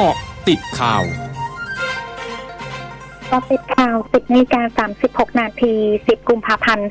กาะติดข่าวกาะติดข่าว 10นาฬิกา36 นาที 10 กุมภาพันธ์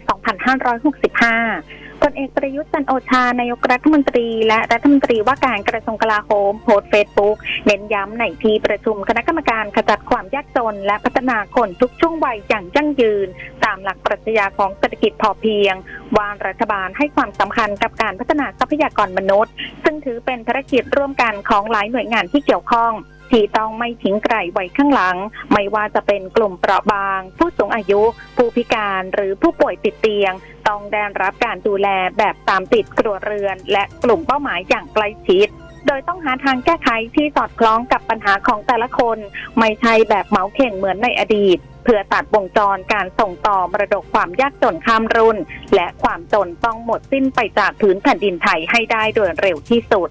2565 พลเอกประยุทธ์จันโอชานายกรัฐมนตรี และรัฐมนตรีว่าการกระทรวงกลาโหมโพสต์เฟซบุ๊กเน้นย้ำในที่ประชุมคณะกรรมการขจัดความยากจน และพัฒนาคนทุกช่วงวัยอย่างยั่งยืน ตามหลักปรัชญาของเศรษฐกิจพอเพียง วางรัฐบาลให้ความสำคัญกับการพัฒนาทรัพยากรมนุษย์ ซึ่งถือเป็นภารกิจร่วมกันของหลายหน่วยงานที่เกี่ยวข้อง ที่ต้องไม่ทิ้งไกลไว้ข้างหลัง ไม่ว่าจะเป็นกลุ่มเปราะบาง ผู้สูงอายุ ผู้พิการหรือผู้ป่วยติดเตียง ต้องได้รับการดูแลแบบตามติดครัวเรือน และกลุ่มเป้าหมายอย่างใกล้ชิดโดยต้องหาทางแก้ไขที่สอดคล้องกับปัญหาของแต่ละคน ไม่ใช่แบบเหมาเข่งเหมือนในอดีต เพื่อตัดวงจรการส่งต่อมรดกความยากจนข้ามรุ่น และความจนต้องหมดสิ้นไปจากพื้นแผ่นดินไทยให้ได้โดยเร็วที่สุด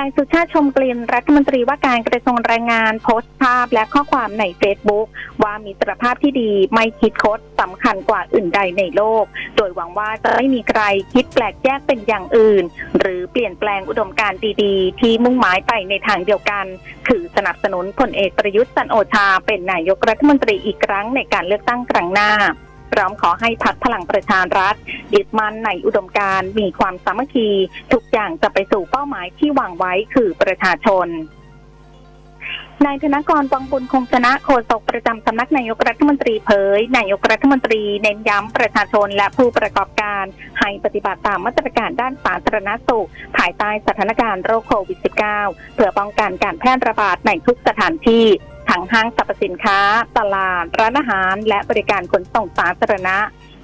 นายสุชาติชมกลิ่นรัฐมนตรีว่าการกระทรวงแรงงานโพสต์ภาพและข้อความในเฟซบุ๊กว่ามีตรภาพที่ดีไม่คิดคดสำคัญกว่าอื่นใดในโลก โดยหวังว่าจะไม่มีใครคิดแปลกแยกเป็นอย่างอื่น หรือเปลี่ยนแปลงอุดมการณ์ดีๆ ที่มุ่งหมายไปในทางเดียวกัน คือสนับสนุนพลเอกประยุทธ์จันโอชาเป็นนายกรัฐมนตรีอีกครั้งในการเลือกตั้งครั้งหน้า พร้อมขอให้พักพลังประชารัฐยึดมั่นในอุดมการมีความสามัคคี ทุกอย่างจะไปสู่เป้าหมายที่วางไว้คือประชาชนนายธนกรวังบุญคงชนะโฆษกประจำสำนักนายกรัฐมนตรีเผย นายกรัฐมนตรีเน้นย้ำประชาชนและผู้ประกอบการ ให้ปฏิบัติตามมาตรการด้านสาธารณสุข ภายใต้สถานการณ์โรคโควิด -19 เพื่อป้องกันการแพร่ระบาดในทุกสถานที่ ทั้งห้างสรรพสินค้า ตลาด ร้านอาหาร และบริการขนส่งสาธารณะ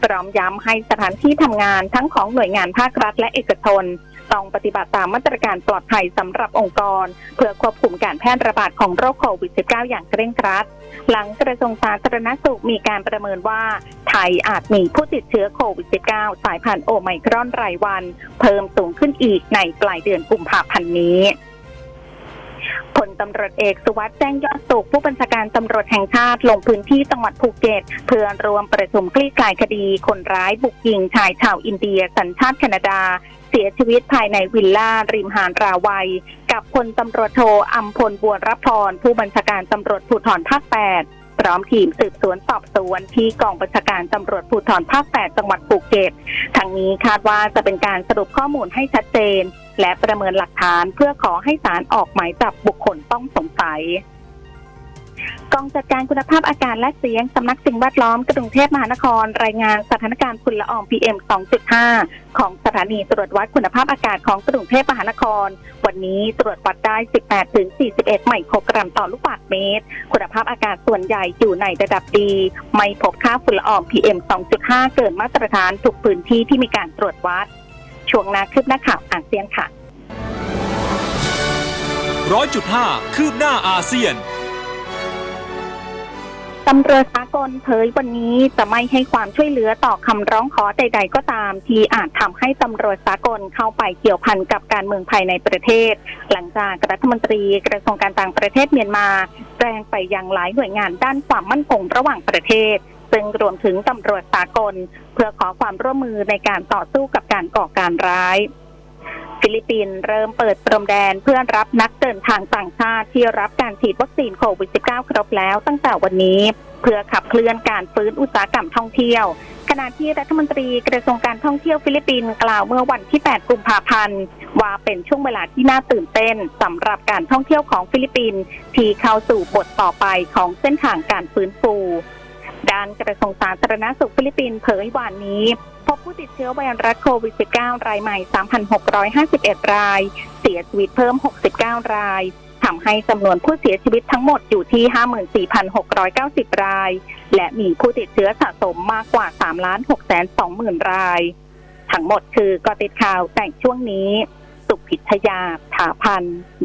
พร้อมย้ำให้สถานที่ทำงานทั้งของหน่วยงานภาครัฐและเอกชน ต้องปฏิบัติตามมาตรการปลอดภัยสำหรับองค์กร เพื่อควบคุมการแพร่ระบาดของโรคโควิด -19 อย่างเคร่งครัด หลังกระทรวงสาธารณสุขมีการประเมินว่าไทยอาจมีผู้ติดเชื้อโควิด -19 สายพันธุ์โอไมครอนรายวัน เพิ่มสูงขึ้นอีกในปลายเดือนกุมภาพันธ์นี้ ตำรวจเอกสุวัฒน์แจ้งยอดสุขผู้บัญชาการตำรวจแห่งชาติลงพื้นที่จังหวัดภูเก็ต เพื่อร่วมประชุมคลี่คลายคดี คนร้ายบุกยิงชายชาวอินเดียสัญชาติแคนาดา เสียชีวิตภายในวิลล่าริมหาดราวัย กับพลตำรวจโทอำพลบัวรับพรผู้บัญชาการตำรวจภูธรภาค8พร้อมทีมสืบสวนสอบสวนที่กองบัญชาการตำรวจภูธรภาค 8 จังหวัดภูเก็ต ทั้งนี้คาดว่าจะเป็นการสรุปข้อมูลให้ชัดเจน และประเมินหลักฐานเพื่อขอให้ศาลออกหมายจับบุคคลต้องสงสัย กองจัดการคุณภาพอากาศและเสียงสำนักสิ่งแวดล้อมกรุงเทพมหานคร รายงานสถานการณ์ฝุ่นละออง PM 2.5 ของสถานีตรวจวัดคุณภาพอากาศของกรุงเทพมหานคร วันนี้ตรวจวัดได้ 18-41 ไมโครกรัมต่อลูกบาศก์เมตร คุณภาพอากาศส่วนใหญ่อยู่ในระดับดี ไม่พบค่าฝุ่นละออง PM 2.5 เกินมาตรฐานทุกพื้นที่ที่มีการตรวจวัด ช่วงหนาคืบหน้าข่าวอาเซียนค่ะร้อยจุดห้าคืบหน้าอาเซียนตำรวจสากลเผยวันนี้จะไม่ให้ความช่วยเหลือต่อคำร้องขอใด ๆ ก็ตาม ที่อาจทำให้ตำรวจสากลเข้าไปเกี่ยวพันกับการเมืองภายในประเทศ หลังจากรัฐมนตรีกระทรวงการต่างประเทศเมียนมาแจ้งไปยังหลายหน่วยงานด้านความมั่นคงระหว่างประเทศ ซึ่งรวมถึงตำรวจสากล เพื่อขอความร่วมมือในการต่อสู้กับการก่อการร้าย ฟิลิปปินส์เริ่มเปิดพรมแดนเพื่อรับนักเดินทางต่างชาติที่รับการฉีดวัคซีนโควิด -19 ครบแล้วตั้งแต่วันนี้ เพื่อขับเคลื่อนการฟื้นอุตสาหกรรมท่องเที่ยวขณะที่รัฐมนตรีกระทรวงการท่องเที่ยวฟิลิปปินส์กล่าวเมื่อวันที่ 8 กุมภาพันธ์ว่าเป็นช่วงเวลาที่น่าตื่นเต้นสำหรับการท่องเที่ยวของฟิลิปปินส์ที่เข้าสู่บทต่อไปของเส้นทางการฟื้นฟู ด้านกระทรวงสาธารณสุขฟิลิปปินส์เผยวันนี้ พบผู้ติดเชื้อไวรัสโควิด -19 รายใหม่ 3,651 ราย เสียชีวิตเพิ่ม 69 รายทำให้จำนวนผู้เสียชีวิตทั้งหมดอยู่ที่ 54,690 ราย และมีผู้ติดเชื้อสะสมมากกว่า3 6 2 0 0 0 0ราย ทั้งหมดคือกอติดข่าวแต่งช่วงนี้ สุพิชยาถาพันธ์